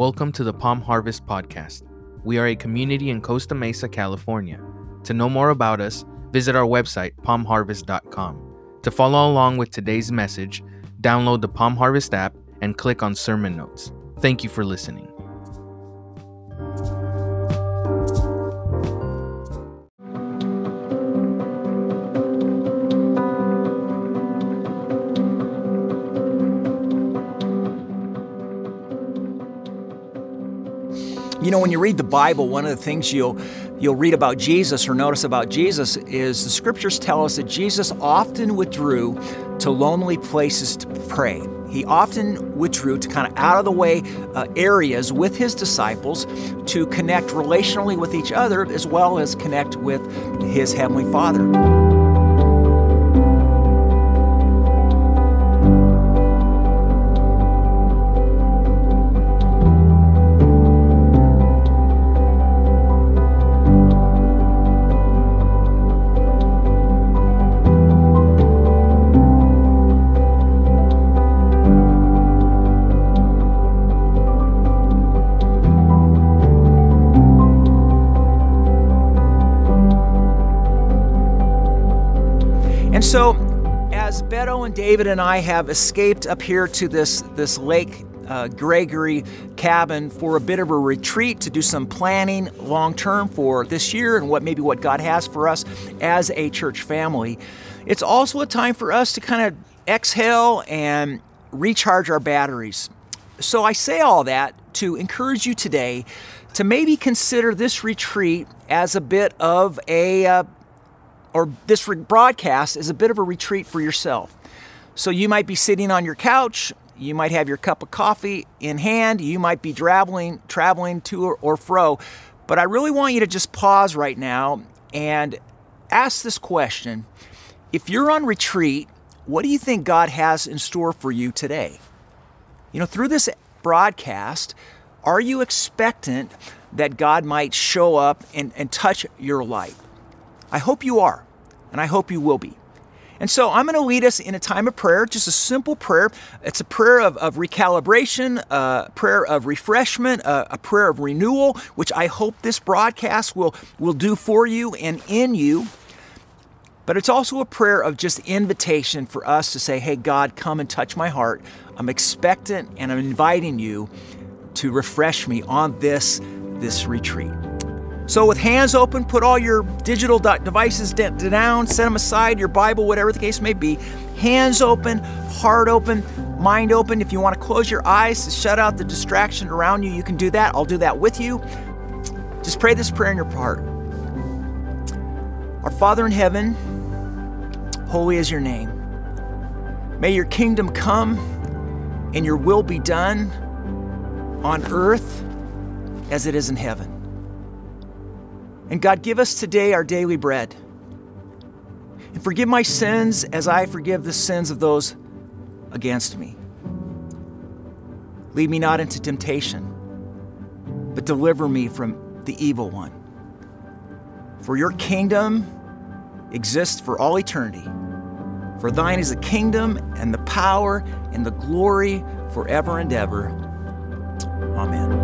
Welcome to the Palm Harvest Podcast. We are a community in Costa Mesa, California. To know more about us, visit our website, palmharvest.com. To follow along with today's message, download the Palm Harvest app and click on sermon notes. Thank you for listening. You know, when you read the Bible, one of the things you'll you'll read about Jesus or notice about Jesus is the scriptures tell us that Jesus often withdrew to lonely places to pray. He often withdrew to kind of out of the way uh, areas with his disciples to connect relationally with each other as well as connect with his heavenly Father. Beto and David and I have escaped up here to this, this Lake uh, Gregory cabin for a bit of a retreat to do some planning long term for this year and what maybe what God has for us as a church family, it's also a time for us to kind of exhale and recharge our batteries. So, I say all that to encourage you today to maybe consider this retreat as a bit of a uh, or this broadcast is a bit of a retreat for yourself. So you might be sitting on your couch, you might have your cup of coffee in hand, you might be traveling traveling to or, or fro, but I really want you to just pause right now and ask this question. If you're on retreat, what do you think God has in store for you today? You know, through this broadcast, are you expectant that God might show up and, and touch your life? I hope you are, and I hope you will be. And so I'm going to lead us in a time of prayer, just a simple prayer. It's a prayer of, of recalibration, a prayer of refreshment, a, a prayer of renewal, which I hope this broadcast will, will do for you and in you. But it's also a prayer of just invitation for us to say, hey, God, come and touch my heart. I'm expectant and I'm inviting you to refresh me on this, this retreat. So, with hands open, put all your digital devices down, set them aside, your Bible, whatever the case may be. Hands open, heart open, mind open. If you want to close your eyes to shut out the distraction around you, you can do that. I'll do that with you. Just pray this prayer in your heart. Our Father in heaven, holy is your name. May your kingdom come and your will be done on earth as it is in heaven. And God, give us today our daily bread. And forgive my sins as I forgive the sins of those against me. Lead me not into temptation, but deliver me from the evil one. For your kingdom exists for all eternity. For thine is the kingdom and the power and the glory forever and ever. Amen.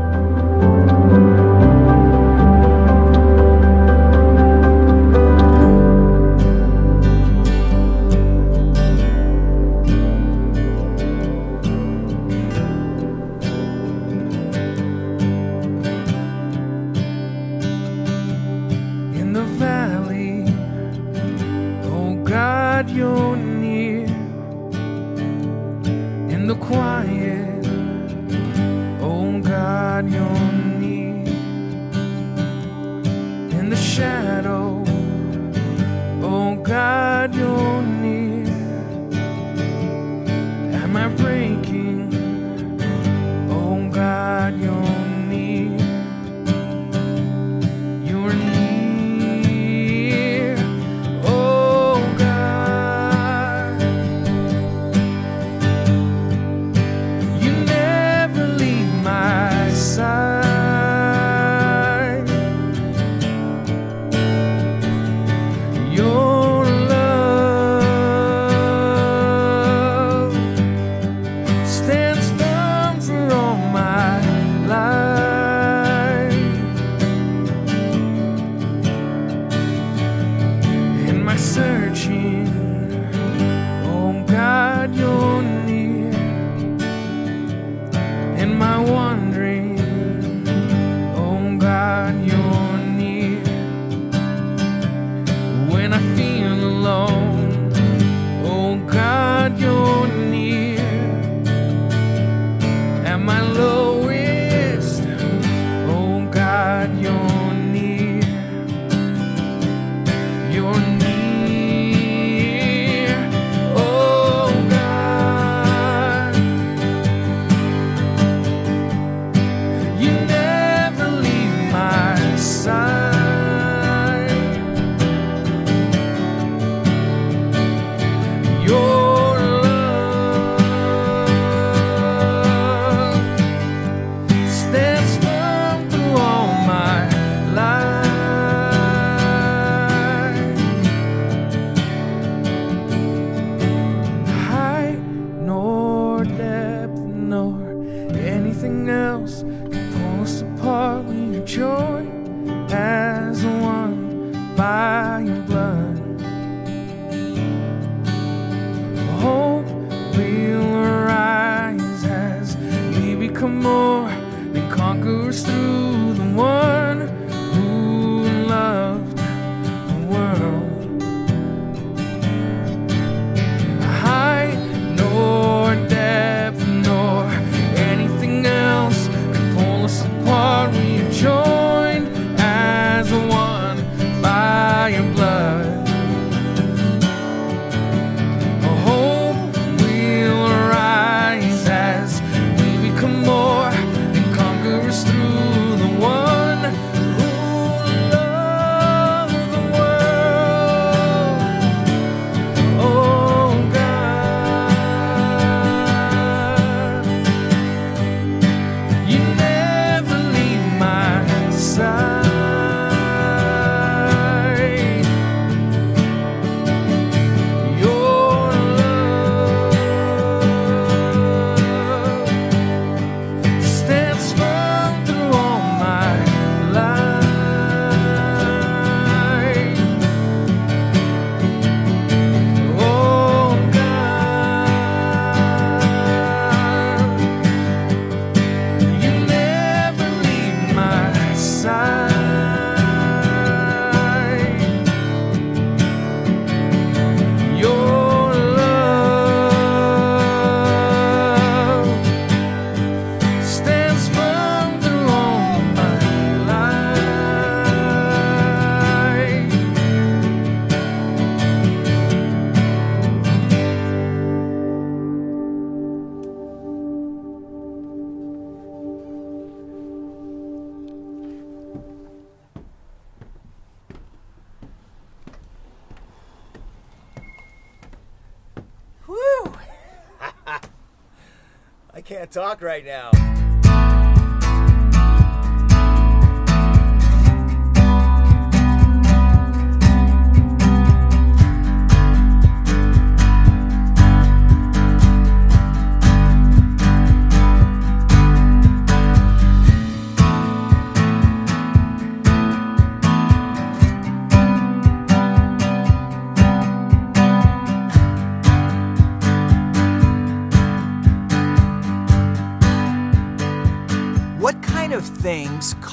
Can't talk right now.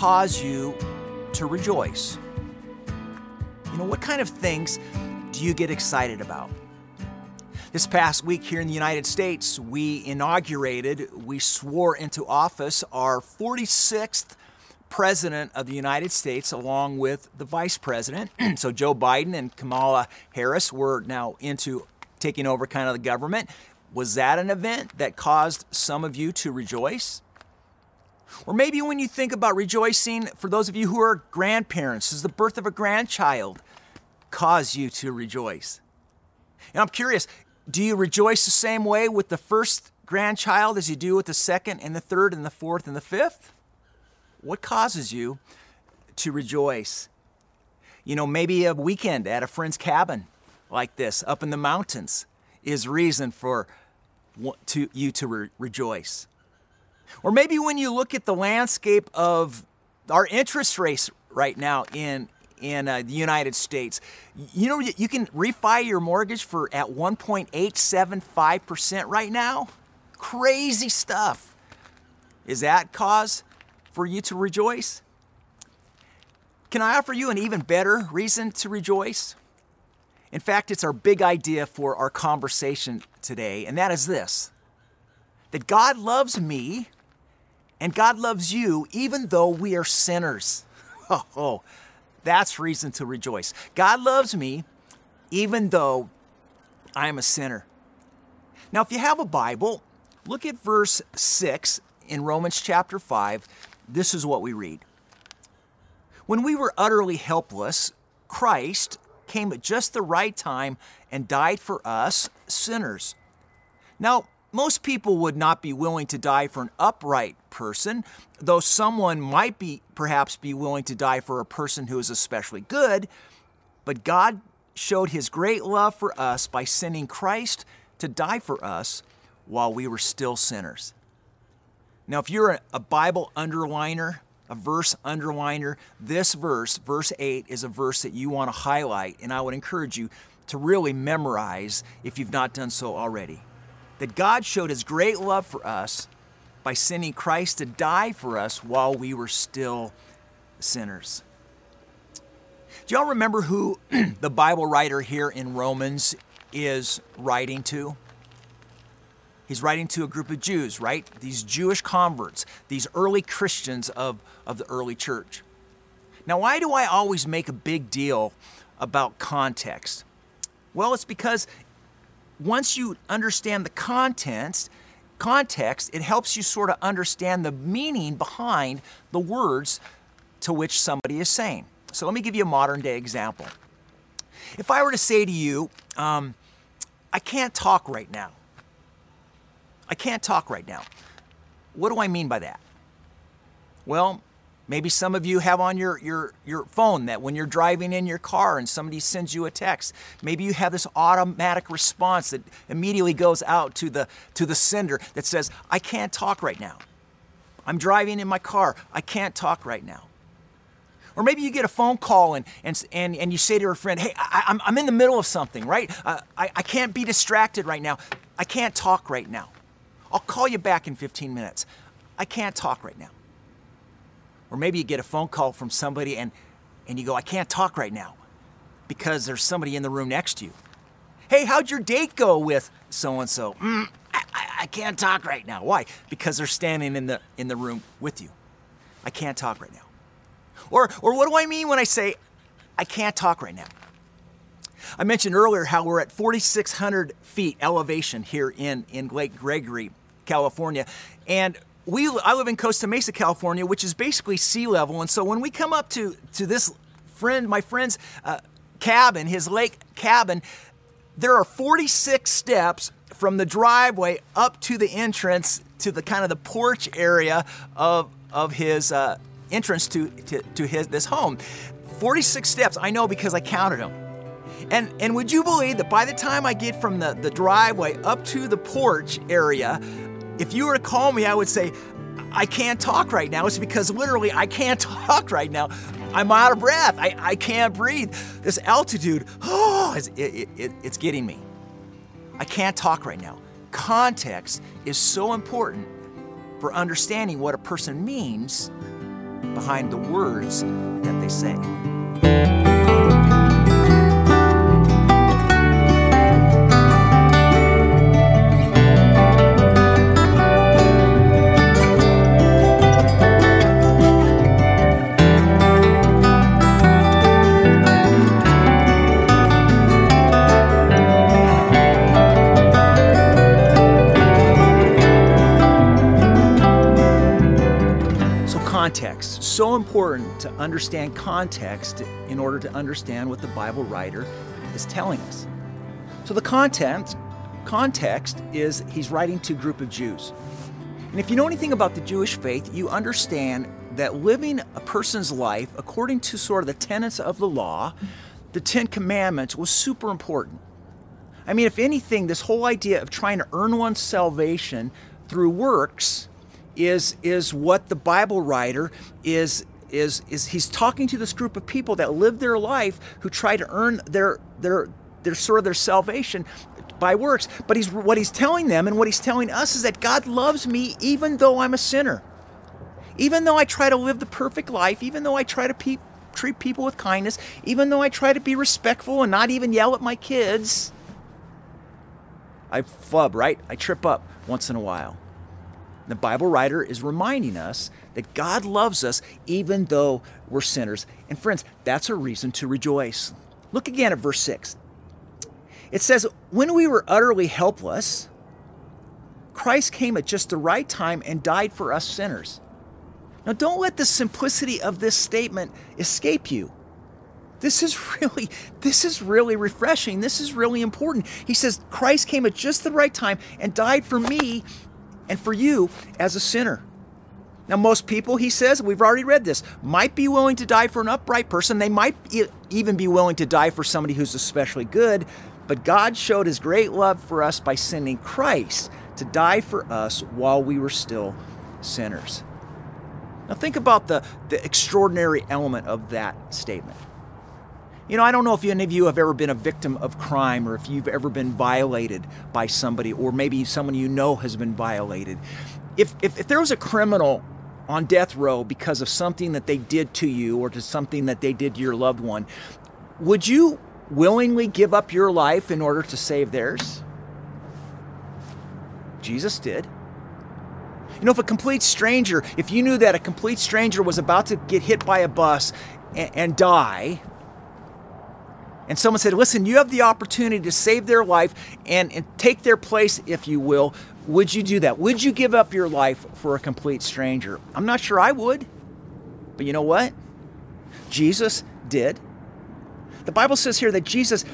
Cause you to rejoice? You know, what kind of things do you get excited about? This past week here in the United States, we inaugurated, we swore into office our 46th President of the United States, along with the Vice President. so Joe Biden and Kamala Harris were now into taking over kind of the government. Was that an event that caused some of you to rejoice? Or maybe when you think about rejoicing, for those of you who are grandparents, does the birth of a grandchild cause you to rejoice? And I'm curious, do you rejoice the same way with the first grandchild as you do with the second and the third and the fourth and the fifth? What causes you to rejoice? You know, maybe a weekend at a friend's cabin like this up in the mountains is reason for to, you to re- rejoice. Or maybe when you look at the landscape of our interest rates right now in in uh, the United States, you know you can refi your mortgage for at 1.875% right now. Crazy stuff. Is that cause for you to rejoice? Can I offer you an even better reason to rejoice? In fact, it's our big idea for our conversation today, and that is this that God loves me and God loves you even though we are sinners. Oh, oh, that's reason to rejoice. God loves me even though I am a sinner. Now, if you have a Bible, look at verse 6 in Romans chapter 5. This is what we read. When we were utterly helpless, Christ came at just the right time and died for us sinners. Now, most people would not be willing to die for an upright person, though someone might be perhaps be willing to die for a person who is especially good. But God showed his great love for us by sending Christ to die for us while we were still sinners. Now, if you're a Bible underliner, a verse underliner, this verse, verse 8, is a verse that you want to highlight, and I would encourage you to really memorize if you've not done so already that God showed his great love for us by sending Christ to die for us while we were still sinners. Do y'all remember who the Bible writer here in Romans is writing to? He's writing to a group of Jews, right? These Jewish converts, these early Christians of, of the early church. Now, why do I always make a big deal about context? Well, it's because once you understand the contents, context, it helps you sort of understand the meaning behind the words to which somebody is saying. So let me give you a modern day example. If I were to say to you, um, I can't talk right now. I can't talk right now. What do I mean by that? Well, Maybe some of you have on your, your, your phone that when you're driving in your car and somebody sends you a text, maybe you have this automatic response that immediately goes out to the, to the sender that says, I can't talk right now. I'm driving in my car. I can't talk right now. Or maybe you get a phone call and, and, and, and you say to your friend, Hey, I, am I'm, I'm in the middle of something, right? Uh, I, I can't be distracted right now. I can't talk right now. I'll call you back in 15 minutes. I can't talk right now. Or maybe you get a phone call from somebody and, and you go, I can't talk right now because there's somebody in the room next to you. Hey, how'd your date go with so and so? I can't talk right now. Why? Because they're standing in the, in the room with you. I can't talk right now. Or, or what do I mean when I say, I can't talk right now? I mentioned earlier how we're at 4,600 feet elevation here in, in Lake Gregory, California. And we I live in Costa Mesa, California, which is basically sea level, and so when we come up to to this friend, my friend's uh, cabin, his lake cabin, there are 46 steps from the driveway up to the entrance to the kind of the porch area of, of his uh, entrance to, to, to his, this home. 46 steps, I know because I counted them. And, and would you believe that by the time I get from the, the driveway up to the porch area, if you were to call me, I would say, I can't talk right now. It's because literally I can't talk right now. I'm out of breath. I, I can't breathe. This altitude, oh, it's, it, it, it's getting me. I can't talk right now. Context is so important for understanding what a person means behind the words that they say. Important to understand context in order to understand what the Bible writer is telling us. So the content context is he's writing to a group of Jews. And if you know anything about the Jewish faith, you understand that living a person's life according to sort of the tenets of the law, the 10 commandments was super important. I mean, if anything, this whole idea of trying to earn one's salvation through works is is what the Bible writer is is is he's talking to this group of people that live their life who try to earn their their their sort of their salvation by works. But he's what he's telling them and what he's telling us is that God loves me even though I'm a sinner. Even though I try to live the perfect life, even though I try to pe- treat people with kindness, even though I try to be respectful and not even yell at my kids, I flub, right? I trip up once in a while. The Bible writer is reminding us that God loves us even though we're sinners. And friends, that's a reason to rejoice. Look again at verse 6. It says, When we were utterly helpless, Christ came at just the right time and died for us sinners. Now, don't let the simplicity of this statement escape you. This is really this is really refreshing. This is really important. He says Christ came at just the right time and died for me and for you as a sinner. Now, most people, he says, we've already read this, might be willing to die for an upright person. They might even be willing to die for somebody who's especially good. But God showed his great love for us by sending Christ to die for us while we were still sinners. Now, think about the, the extraordinary element of that statement. You know, I don't know if any of you have ever been a victim of crime or if you've ever been violated by somebody or maybe someone you know has been violated. If, if, if there was a criminal on death row because of something that they did to you or to something that they did to your loved one, would you willingly give up your life in order to save theirs? Jesus did. You know, if a complete stranger, if you knew that a complete stranger was about to get hit by a bus and, and die, and someone said, Listen, you have the opportunity to save their life and, and take their place, if you will. Would you do that? Would you give up your life for a complete stranger? I'm not sure I would. But you know what? Jesus did. The Bible says here that Jesus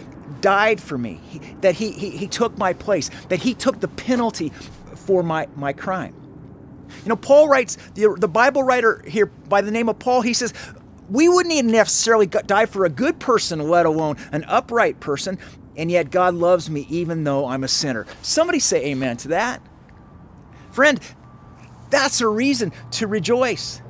died for me, he, that he, he, he took my place, that he took the penalty for my, my crime. You know, Paul writes, the, the Bible writer here by the name of Paul, he says, we wouldn't even necessarily die for a good person, let alone an upright person, and yet God loves me even though I'm a sinner. Somebody say amen to that. Friend, that's a reason to rejoice.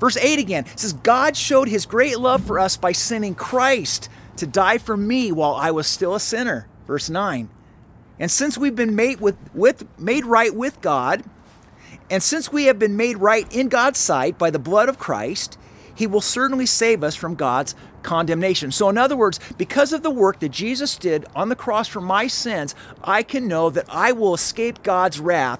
Verse 8 again says, God showed his great love for us by sending Christ to die for me while I was still a sinner. Verse 9. And since we've been made with, with made right with God, and since we have been made right in God's sight by the blood of Christ, he will certainly save us from God's condemnation. So, in other words, because of the work that Jesus did on the cross for my sins, I can know that I will escape God's wrath.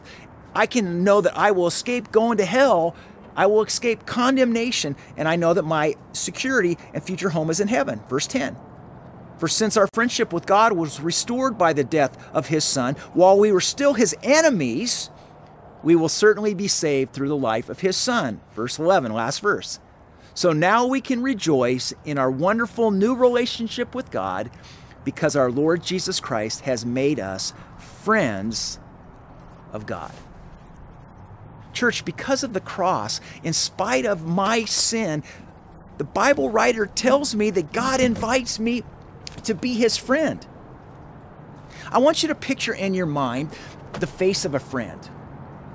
I can know that I will escape going to hell. I will escape condemnation, and I know that my security and future home is in heaven. Verse 10. For since our friendship with God was restored by the death of his Son, while we were still his enemies, we will certainly be saved through the life of his Son. Verse 11, last verse. So now we can rejoice in our wonderful new relationship with God Because our Lord Jesus Christ has made us friends of God. Church, because of the cross, in spite of my sin, the Bible writer tells me that God invites me to be his friend. I want you to picture in your mind the face of a friend.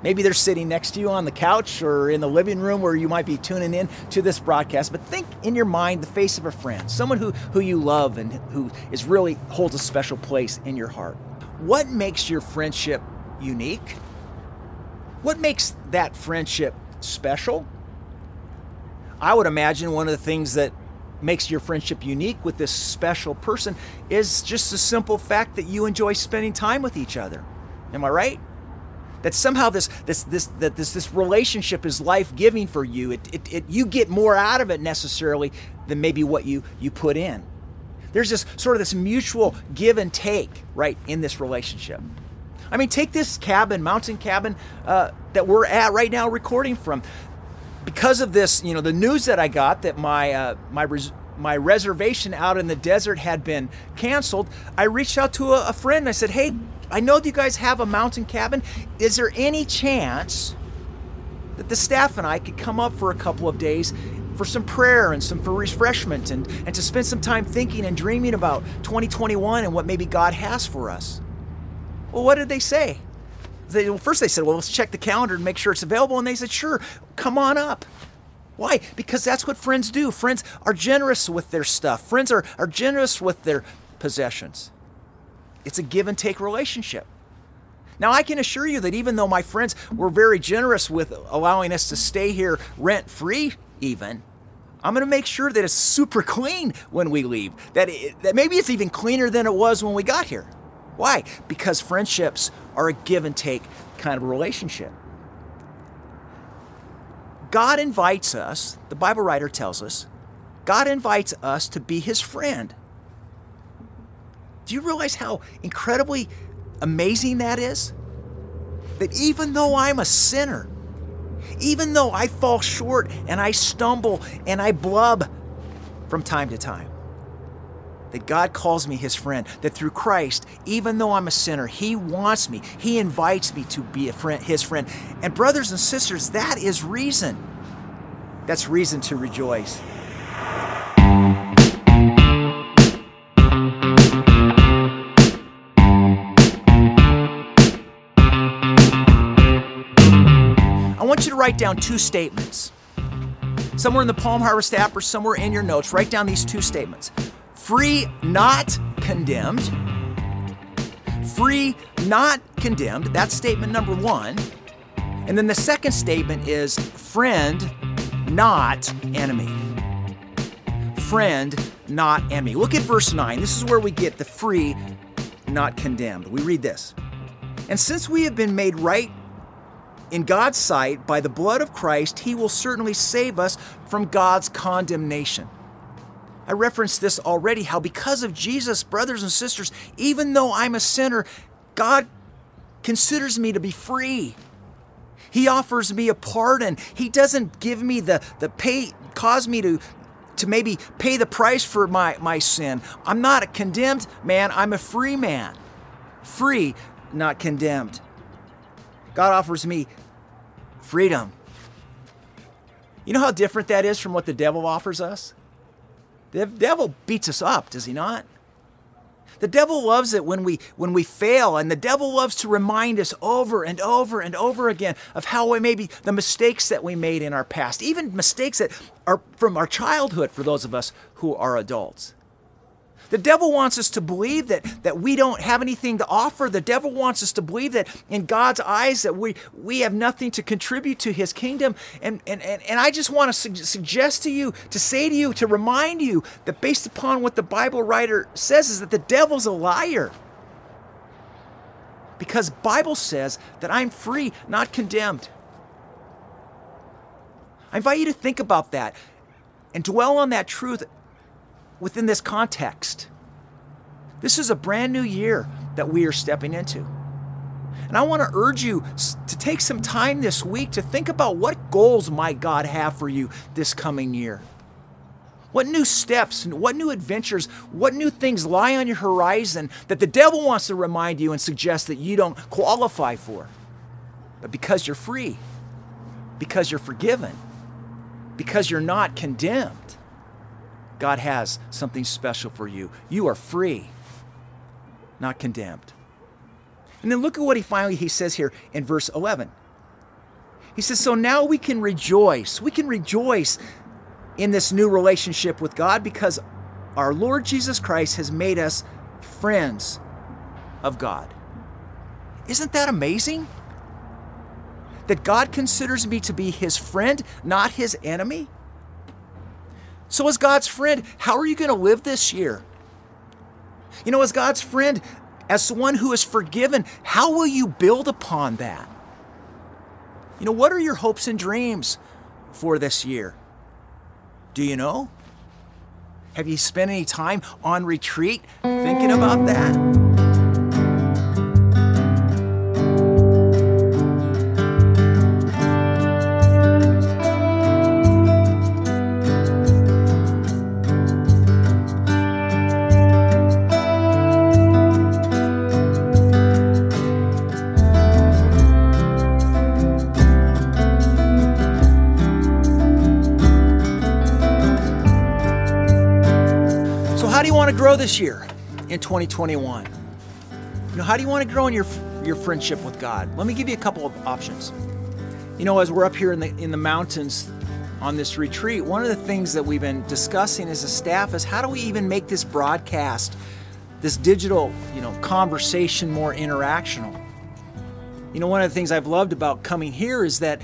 Maybe they're sitting next to you on the couch or in the living room where you might be tuning in to this broadcast, but think in your mind the face of a friend, someone who, who you love and who is really holds a special place in your heart. What makes your friendship unique? What makes that friendship special? I would imagine one of the things that makes your friendship unique with this special person is just the simple fact that you enjoy spending time with each other. Am I right? That somehow this this this that this this relationship is life giving for you. It, it, it you get more out of it necessarily than maybe what you you put in. There's this sort of this mutual give and take right in this relationship. I mean, take this cabin, mountain cabin uh, that we're at right now, recording from. Because of this, you know, the news that I got that my uh, my res- my reservation out in the desert had been canceled, I reached out to a, a friend. I said, "Hey, I know that you guys have a mountain cabin. Is there any chance that the staff and I could come up for a couple of days for some prayer and some for refreshment and, and to spend some time thinking and dreaming about 2021 and what maybe God has for us. Well, what did they say? They, well, first they said, well, let's check the calendar and make sure it's available. And they said, sure, come on up. Why? Because that's what friends do. Friends are generous with their stuff, friends are, are generous with their possessions. It's a give and take relationship. Now, I can assure you that even though my friends were very generous with allowing us to stay here rent free, even, I'm going to make sure that it's super clean when we leave. That, it, that maybe it's even cleaner than it was when we got here. Why? Because friendships are a give and take kind of relationship. God invites us, the Bible writer tells us, God invites us to be his friend. Do you realize how incredibly amazing that is? That even though I'm a sinner, even though I fall short and I stumble and I blub from time to time, that God calls me his friend, that through Christ, even though I'm a sinner, he wants me, he invites me to be a friend, his friend. And brothers and sisters, that is reason. That's reason to rejoice. You to write down two statements. Somewhere in the Palm Harvest app or somewhere in your notes, write down these two statements free, not condemned. Free, not condemned. That's statement number one. And then the second statement is friend, not enemy. Friend, not enemy. Look at verse 9. This is where we get the free, not condemned. We read this. And since we have been made right in God's sight by the blood of Christ, he will certainly save us from God's condemnation. I referenced this already how because of Jesus, brothers and sisters, even though I'm a sinner, God considers me to be free. He offers me a pardon. He doesn't give me the, the pay, cause me to, to maybe pay the price for my, my sin. I'm not a condemned man, I'm a free man. Free, not condemned. God offers me freedom. You know how different that is from what the devil offers us? The devil beats us up, does he not? The devil loves it when we when we fail, and the devil loves to remind us over and over and over again of how we maybe the mistakes that we made in our past, even mistakes that are from our childhood for those of us who are adults. The devil wants us to believe that, that we don't have anything to offer. The devil wants us to believe that in God's eyes that we, we have nothing to contribute to his kingdom. And, and, and, and I just want to su- suggest to you, to say to you, to remind you that based upon what the Bible writer says is that the devil's a liar. Because Bible says that I'm free, not condemned. I invite you to think about that and dwell on that truth within this context. This is a brand new year that we are stepping into. And I want to urge you to take some time this week to think about what goals might God have for you this coming year. What new steps what new adventures, what new things lie on your horizon that the devil wants to remind you and suggest that you don't qualify for? But because you're free, because you're forgiven, because you're not condemned, God has something special for you. You are free, not condemned. And then look at what he finally he says here in verse 11. He says, "So now we can rejoice. We can rejoice in this new relationship with God because our Lord Jesus Christ has made us friends of God. Isn't that amazing? That God considers me to be his friend, not his enemy? So, as God's friend, how are you going to live this year? You know, as God's friend, as one who is forgiven, how will you build upon that? You know, what are your hopes and dreams for this year? Do you know? Have you spent any time on retreat thinking about that? Grow this year in 2021? You know, how do you want to grow in your your friendship with God? Let me give you a couple of options. You know, as we're up here in the in the mountains on this retreat, one of the things that we've been discussing as a staff is how do we even make this broadcast, this digital, you know, conversation more interactional? You know, one of the things I've loved about coming here is that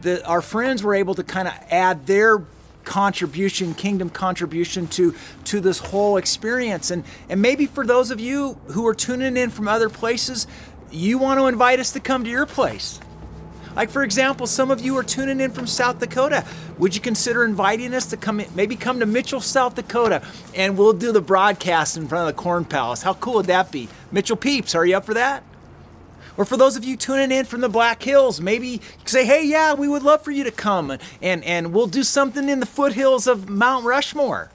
the, our friends were able to kind of add their contribution, kingdom contribution to to this whole experience. And and maybe for those of you who are tuning in from other places, you want to invite us to come to your place. Like for example, some of you are tuning in from South Dakota. Would you consider inviting us to come maybe come to Mitchell, South Dakota, and we'll do the broadcast in front of the Corn Palace? How cool would that be? Mitchell Peeps, are you up for that? Or for those of you tuning in from the Black Hills, maybe say, hey, yeah, we would love for you to come and, and we'll do something in the foothills of Mount Rushmore.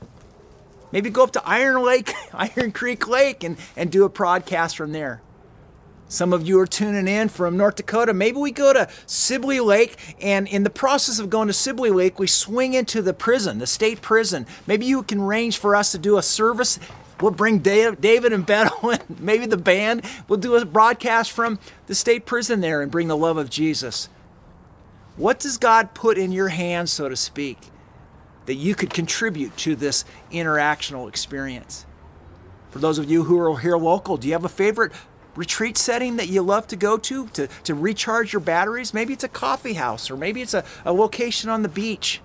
Maybe go up to Iron Lake, Iron Creek Lake and, and do a broadcast from there. Some of you are tuning in from North Dakota. Maybe we go to Sibley Lake, and in the process of going to Sibley Lake, we swing into the prison, the state prison. Maybe you can arrange for us to do a service We'll bring David and Beto and maybe the band. We'll do a broadcast from the state prison there and bring the love of Jesus. What does God put in your hands, so to speak, that you could contribute to this interactional experience? For those of you who are here local, do you have a favorite retreat setting that you love to go to to, to recharge your batteries? Maybe it's a coffee house or maybe it's a, a location on the beach.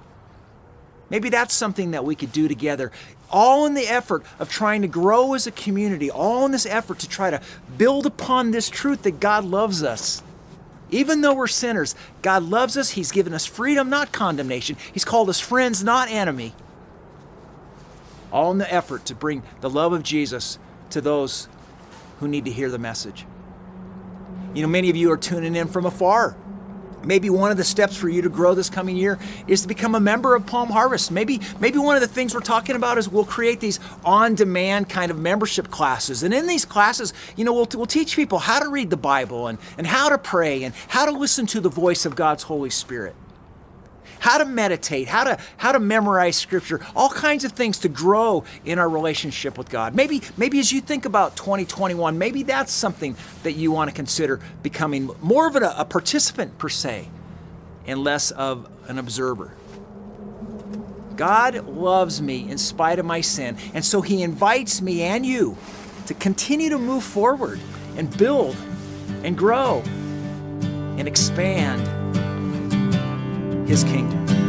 Maybe that's something that we could do together all in the effort of trying to grow as a community, all in this effort to try to build upon this truth that God loves us. Even though we're sinners, God loves us. He's given us freedom, not condemnation. He's called us friends, not enemy. All in the effort to bring the love of Jesus to those who need to hear the message. You know, many of you are tuning in from afar. Maybe one of the steps for you to grow this coming year is to become a member of Palm Harvest. Maybe maybe one of the things we're talking about is we'll create these on-demand kind of membership classes. And in these classes, you know, we'll, we'll teach people how to read the Bible and, and how to pray and how to listen to the voice of God's Holy Spirit how to meditate, how to how to memorize scripture, all kinds of things to grow in our relationship with God. Maybe maybe as you think about 2021, maybe that's something that you want to consider becoming more of a, a participant per se and less of an observer. God loves me in spite of my sin, and so he invites me and you to continue to move forward and build and grow and expand his kingdom.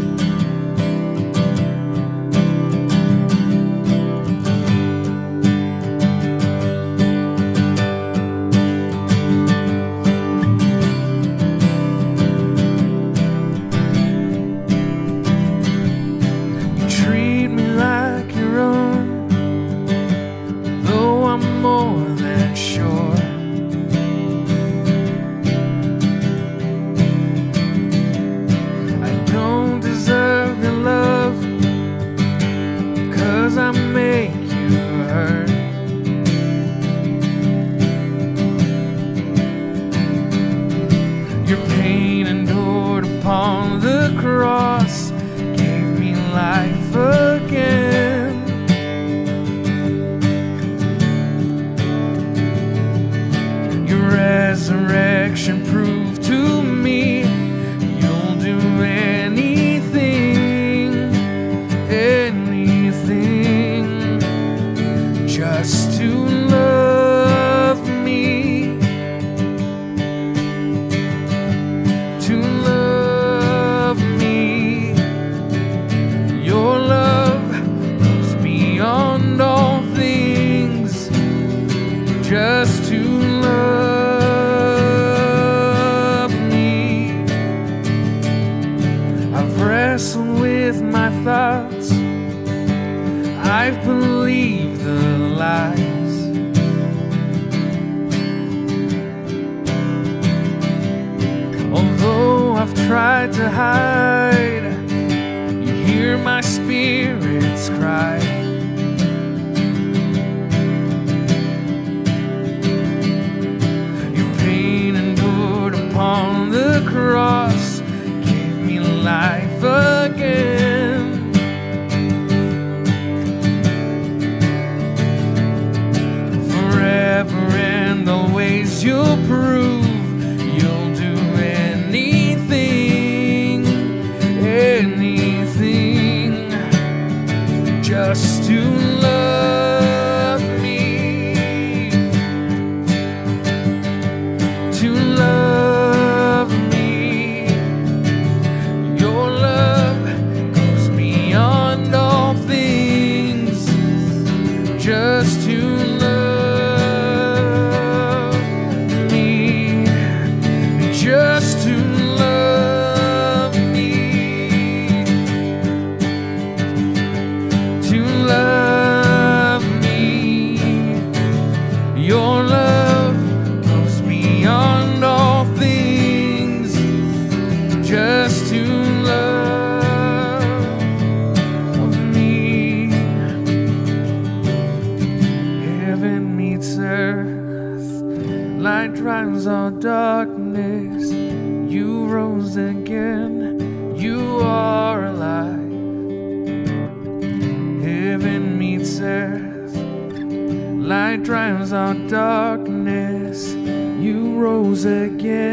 Just to love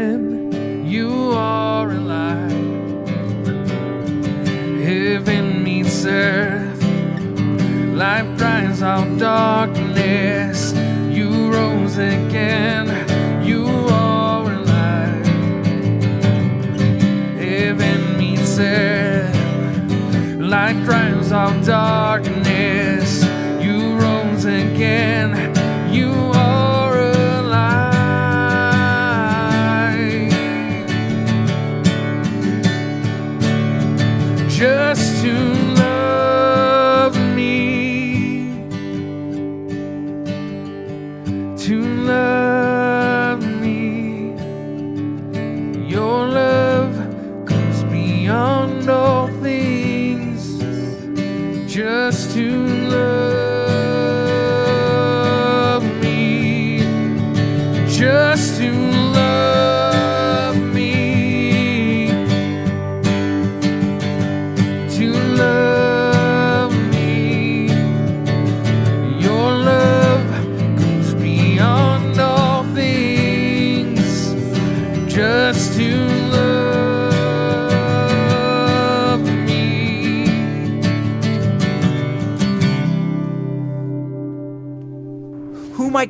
again, you are alive. Heaven meets earth, life drives out darkness. You rose again, you are alive. Heaven meets earth. Light drives out darkness. You rose again. You are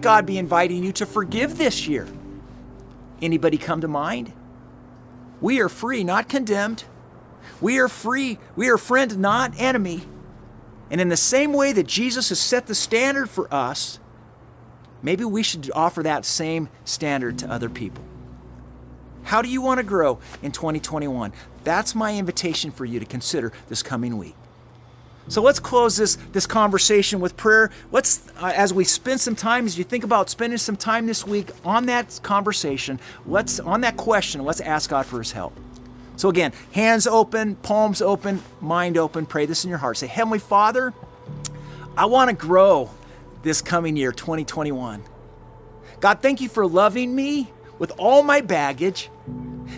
God be inviting you to forgive this year? Anybody come to mind? We are free, not condemned. We are free. We are friend, not enemy. And in the same way that Jesus has set the standard for us, maybe we should offer that same standard to other people. How do you want to grow in 2021? That's my invitation for you to consider this coming week. So let's close this this conversation with prayer. Let's uh, as we spend some time as you think about spending some time this week on that conversation, let's on that question, let's ask God for his help. So again, hands open, palms open, mind open, pray this in your heart. Say, "Heavenly Father, I want to grow this coming year 2021. God, thank you for loving me with all my baggage.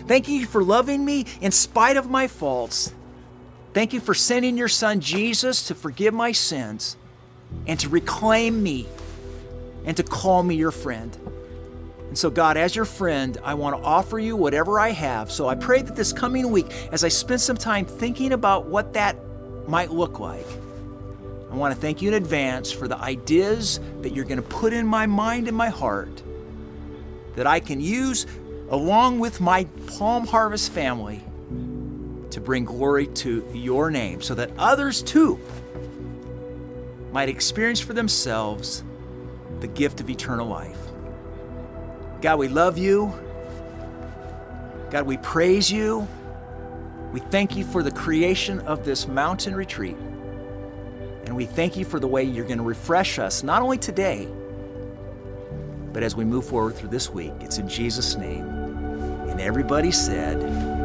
Thank you for loving me in spite of my faults. Thank you for sending your son Jesus to forgive my sins and to reclaim me and to call me your friend. And so, God, as your friend, I want to offer you whatever I have. So I pray that this coming week, as I spend some time thinking about what that might look like, I want to thank you in advance for the ideas that you're going to put in my mind and my heart that I can use along with my Palm Harvest family to bring glory to your name so that others too might experience for themselves the gift of eternal life. God, we love you. God, we praise you. We thank you for the creation of this mountain retreat. And we thank you for the way you're going to refresh us, not only today, but as we move forward through this week. It's in Jesus' name. And everybody said,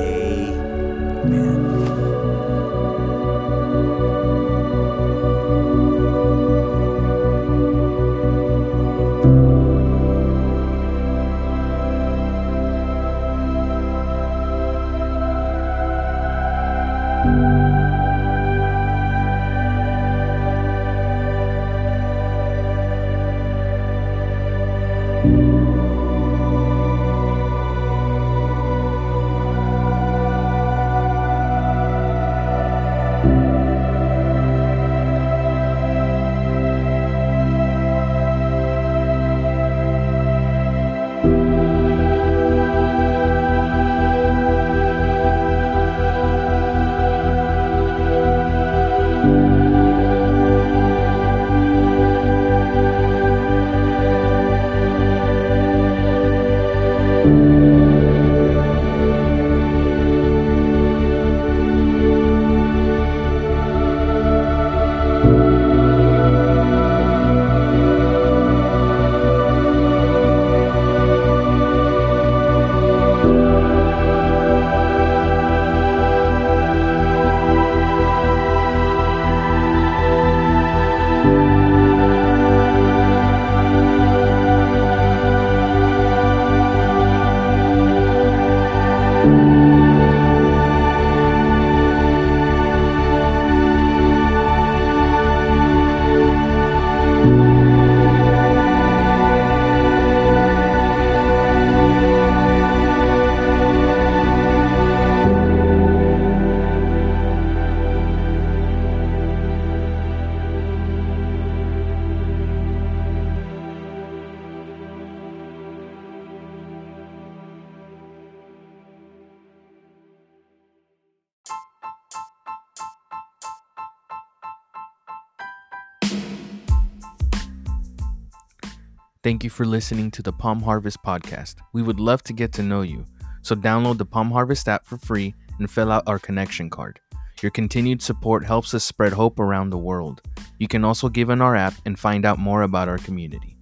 Amen. Thank you for listening to the Palm Harvest podcast. We would love to get to know you, so download the Palm Harvest app for free and fill out our connection card. Your continued support helps us spread hope around the world. You can also give in our app and find out more about our community.